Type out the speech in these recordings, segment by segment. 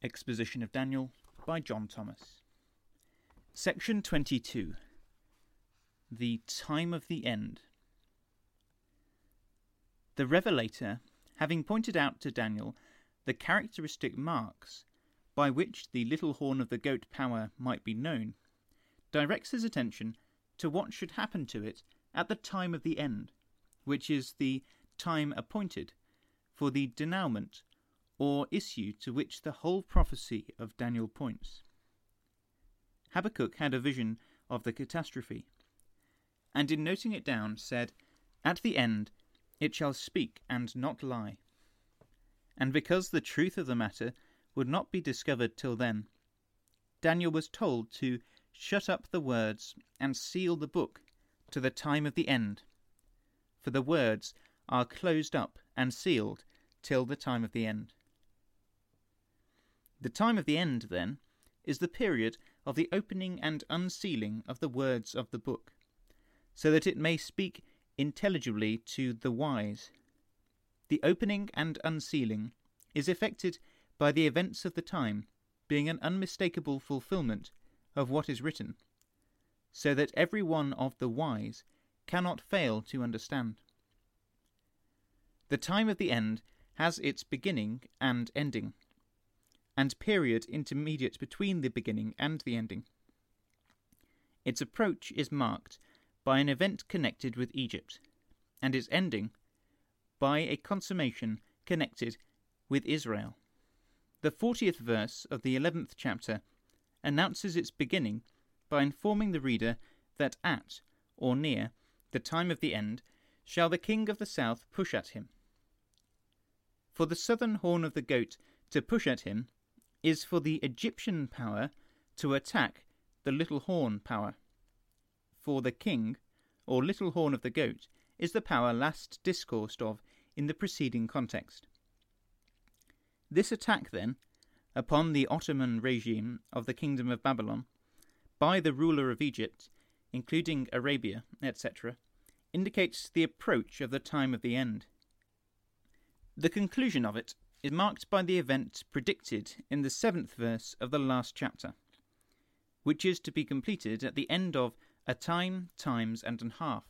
Exposition of Daniel by John Thomas. Section 22 The Time of the End. The Revelator, having pointed out to Daniel the characteristic marks by which the little horn of the goat power might be known, directs his attention to what should happen to it at the time of the end, which is the time appointed for the denouement or issue to which the whole prophecy of Daniel points. Habakkuk had a vision of the catastrophe, and in noting it down said, At the end it shall speak and not lie. And because the truth of the matter would not be discovered till then, Daniel was told to shut up the words and seal the book to the time of the end, for the words are closed up and sealed till the time of the end. The time of the end, then, is the period of the opening and unsealing of the words of the book, so that it may speak intelligibly to the wise. The opening and unsealing is effected by the events of the time being an unmistakable fulfilment of what is written, so that every one of the wise cannot fail to understand. The time of the end has its beginning and ending and period intermediate between the beginning and the ending. Its approach is marked by an event connected with Egypt, and its ending by a consummation connected with Israel. The 40th verse of the 11th chapter announces its beginning by informing the reader that at, or near, the time of the end, shall the king of the south push at him. For the southern horn of the goat to push at him is for the Egyptian power to attack the little horn power. For the king, or little horn of the goat, is the power last discoursed of in the preceding context. This attack, then, upon the Ottoman regime of the Kingdom of Babylon, by the ruler of Egypt, including Arabia, etc., indicates the approach of the time of the end. The conclusion of it is marked by the event predicted in the seventh verse of the last chapter, which is to be completed at the end of a time, times, and an half,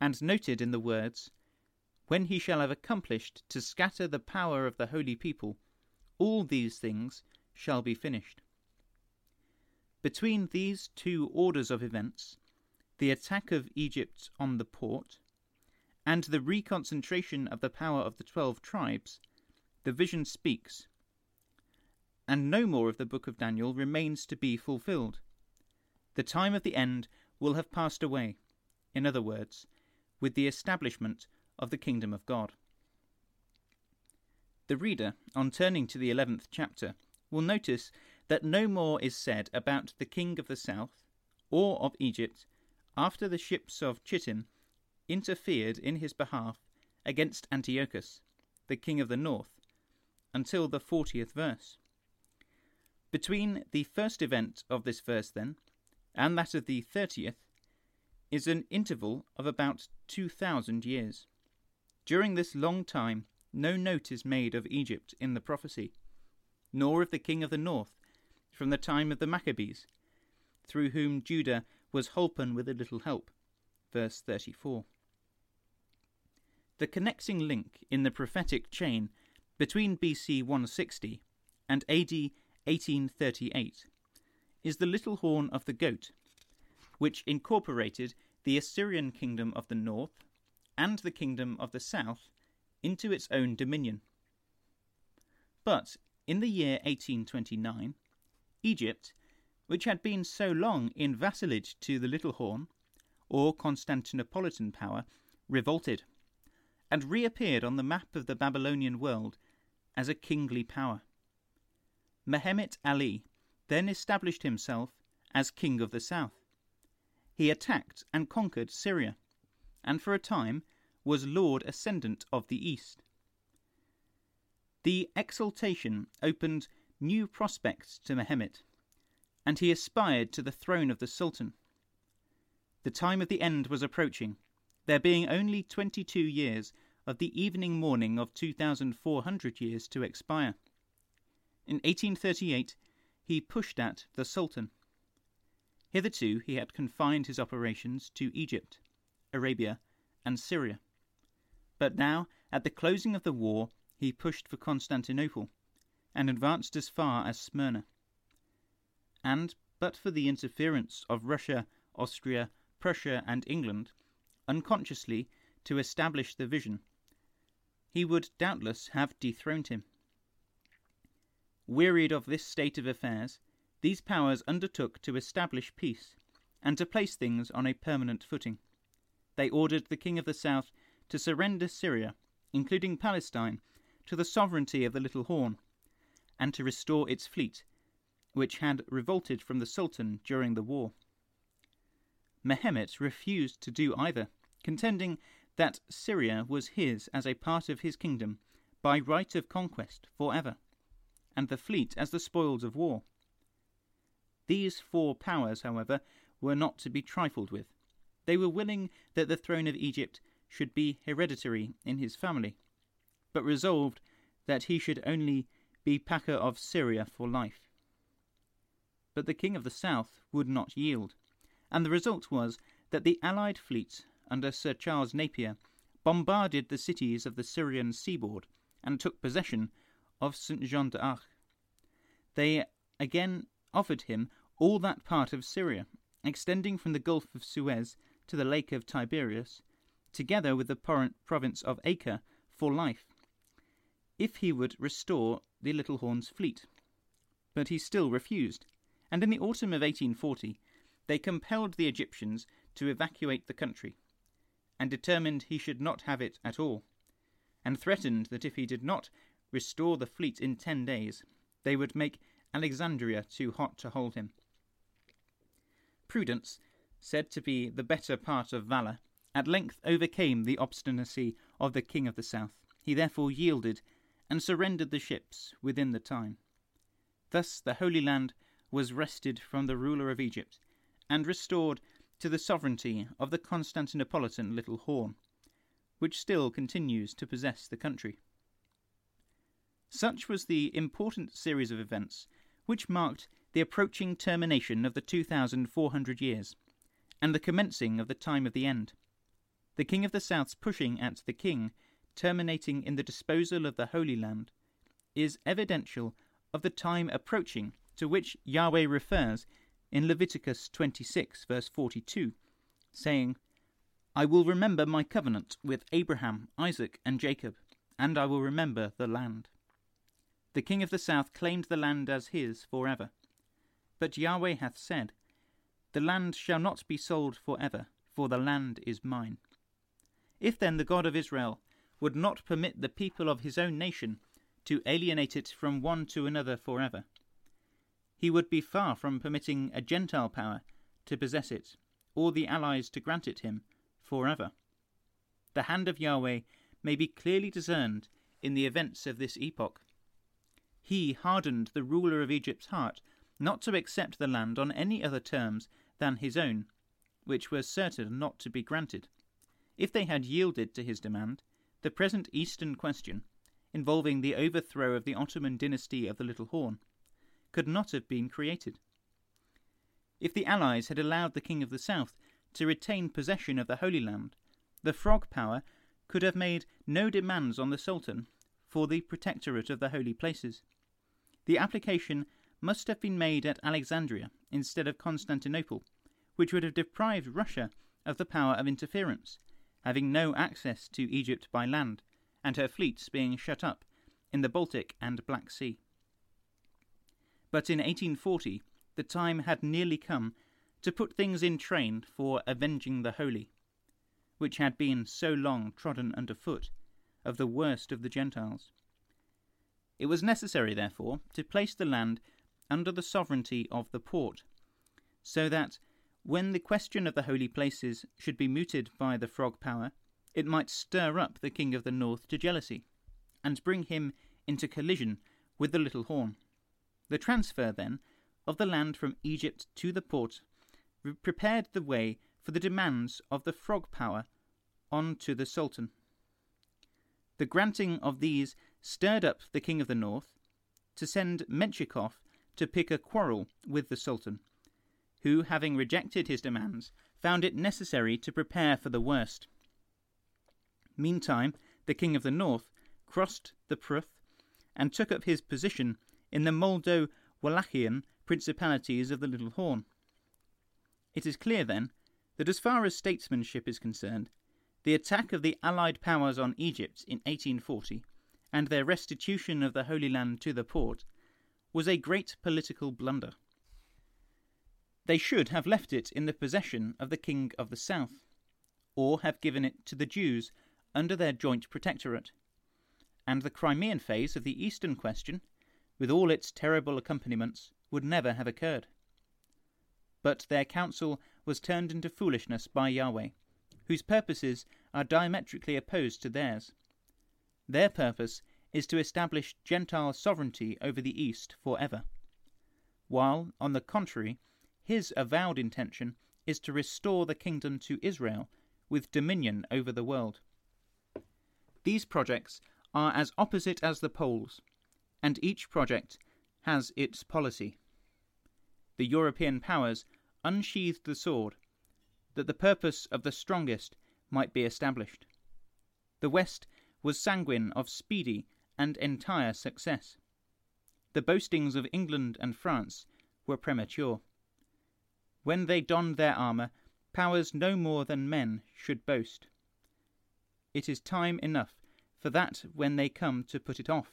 and noted in the words, When he shall have accomplished to scatter the power of the holy people, all these things shall be finished. Between these two orders of events, the attack of Egypt on the Porte, and the reconcentration of the power of the twelve tribes, the vision speaks, and no more of the book of Daniel remains to be fulfilled. The time of the end will have passed away, in other words, with the establishment of the kingdom of God. The reader, on turning to the eleventh chapter, will notice that no more is said about the king of the south or of Egypt after the ships of Chittim interfered in his behalf against Antiochus, the king of the north, until the 40th verse. Between the first event of this verse, then, and that of the 30th, is an interval of about 2,000 years. During this long time, no note is made of Egypt in the prophecy, nor of the king of the north, from the time of the Maccabees, through whom Judah was holpen with a little help. Verse 34. The connecting link in the prophetic chain between BC 160 and AD 1838 is the little horn of the goat, which incorporated the Assyrian kingdom of the north and the kingdom of the south into its own dominion. But in the year 1829, Egypt, which had been so long in vassalage to the Little Horn, or Constantinopolitan power, revolted, and reappeared on the map of the Babylonian world as a kingly power. Mehemet Ali then established himself as king of the south. He attacked and conquered Syria, and for a time was lord ascendant of the east. The exaltation opened new prospects to Mehemet, and he aspired to the throne of the Sultan. The time of the end was approaching, there being only twenty two years of the evening morning of 2,400 years to expire. In 1838, he pushed at the Sultan. Hitherto, he had confined his operations to Egypt, Arabia, and Syria. But now, at the closing of the war, he pushed for Constantinople, and advanced as far as Smyrna. And, but for the interference of Russia, Austria, Prussia, and England, unconsciously to establish the vision, he would doubtless have dethroned him. Wearied of this state of affairs, these powers undertook to establish peace, and to place things on a permanent footing. They ordered the King of the South to surrender Syria, including Palestine, to the sovereignty of the Little Horn, and to restore its fleet, which had revolted from the Sultan during the war. Mehemet refused to do either, contending that Syria was his as a part of his kingdom by right of conquest for ever and the fleet as the spoils of war. These four powers, however, were not to be trifled with. They were willing that the throne of Egypt should be hereditary in his family, but resolved that he should only be Pacha of Syria for life. But the king of the south would not yield, and the result was that the allied fleets under Sir Charles Napier bombarded the cities of the Syrian seaboard and took possession of St. Jean d'Acre. They again offered him all that part of Syria, extending from the Gulf of Suez to the Lake of Tiberias, together with the province of Acre, for life, if he would restore the Little Horn's fleet. But he still refused, and in the autumn of 1840 they compelled the Egyptians to evacuate the country, and determined he should not have it at all, and threatened that if he did not restore the fleet in ten days, they would make Alexandria too hot to hold him. Prudence, said to be the better part of valour, at length overcame the obstinacy of the King of the South. He therefore yielded, and surrendered the ships within the time. Thus the Holy Land was wrested from the ruler of Egypt, and restored to the sovereignty of the Constantinopolitan Little Horn, which still continues to possess the country. Such was the important series of events which marked the approaching termination of the 2,400 years, and the commencing of the time of the end. The King of the South's pushing at the King, terminating in the disposal of the Holy Land, is evidential of the time approaching to which Yahweh refers in Leviticus 26, verse 42, saying, I will remember my covenant with Abraham, Isaac, and Jacob, and I will remember the land. The king of the south claimed the land as his for ever. But Yahweh hath said, The land shall not be sold for ever, for the land is mine. If then the God of Israel would not permit the people of his own nation to alienate it from one to another for ever, he would be far from permitting a Gentile power to possess it, or the allies to grant it him for ever. The hand of Yahweh may be clearly discerned in the events of this epoch he hardened the ruler of Egypt's heart not to accept the land on any other terms than his own, which were certain not to be granted. If they had yielded to his demand, the present Eastern question, involving the overthrow of the Ottoman dynasty of the Little Horn, could not have been created. If the Allies had allowed the King of the South to retain possession of the Holy Land, the Frog Power could have made no demands on the Sultan for the protectorate of the holy places. The application must have been made at Alexandria instead of Constantinople, which would have deprived Russia of the power of interference, having no access to Egypt by land, and her fleets being shut up in the Baltic and Black Sea. But in 1840, the time had nearly come to put things in train for avenging the holy, which had been so long trodden under foot of the worst of the Gentiles. It was necessary, therefore, to place the land under the sovereignty of the Porte, so that when the question of the holy places should be mooted by the frog power, it might stir up the king of the north to jealousy, and bring him into collision with the little horn. The transfer, then, of the land from Egypt to the Porte prepared the way for the demands of the frog power on to the Sultan. The granting of these stirred up the king of the north, to send Menshikov to pick a quarrel with the Sultan, who, having rejected his demands, found it necessary to prepare for the worst. Meantime, the King of the North crossed the Pruth and took up his position in the Moldo Wallachian principalities of the Little Horn. It is clear, then, that as far as statesmanship is concerned, the attack of the Allied powers on Egypt in 1840 and their restitution of the Holy Land to the Porte was a great political blunder. They should have left it in the possession of the King of the South, or have given it to the Jews under their joint protectorate, and the Crimean phase of the Eastern question, with all its terrible accompaniments, would never have occurred. But their counsel was turned into foolishness by Yahweh, whose purposes are diametrically opposed to theirs. Their purpose is to establish Gentile sovereignty over the East for ever, while, on the contrary, his avowed intention is to restore the kingdom to Israel with dominion over the world. These projects are as opposite as the poles, and each project has its policy. The European powers unsheathed the sword that the purpose of the strongest might be established. The West was sanguine of speedy and entire success. The boastings of England and France were premature. When they donned their armour, powers no more than men should boast. It is time enough for that when they come to put it off.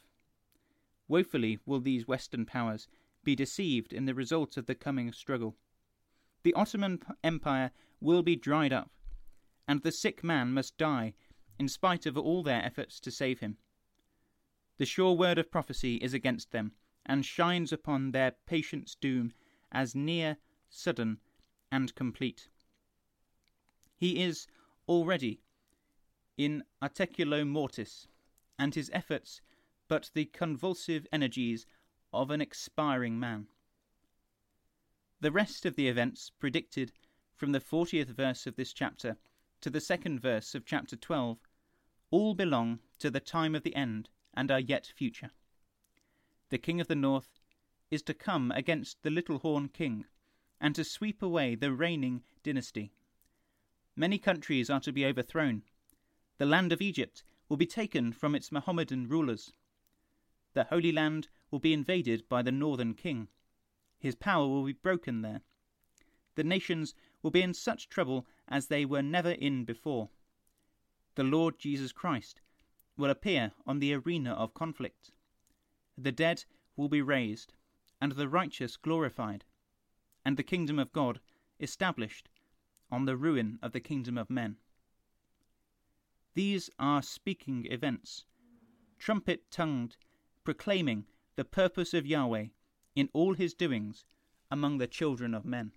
Woefully will these Western powers be deceived in the result of the coming struggle. The Ottoman Empire will be dried up, and the sick man must die in spite of all their efforts to save him. The sure word of prophecy is against them, and shines upon their patient's doom as near, sudden, and complete. He is already in articulo mortis, and his efforts but the convulsive energies of an expiring man. The rest of the events predicted from the 40th verse of this chapter to the second verse of chapter 12 all belong to the time of the end and are yet future. The king of the north is to come against the little horn king, and to sweep away the reigning dynasty. Many countries are to be overthrown. The land of Egypt will be taken from its Mohammedan rulers. The Holy Land will be invaded by the northern king. His power will be broken there. The nations will be in such trouble as they were never in before. The Lord Jesus Christ will appear on the arena of conflict. The dead will be raised, and the righteous glorified, and the kingdom of God established on the ruin of the kingdom of men. These are speaking events, trumpet tongued, proclaiming the purpose of Yahweh in all his doings among the children of men.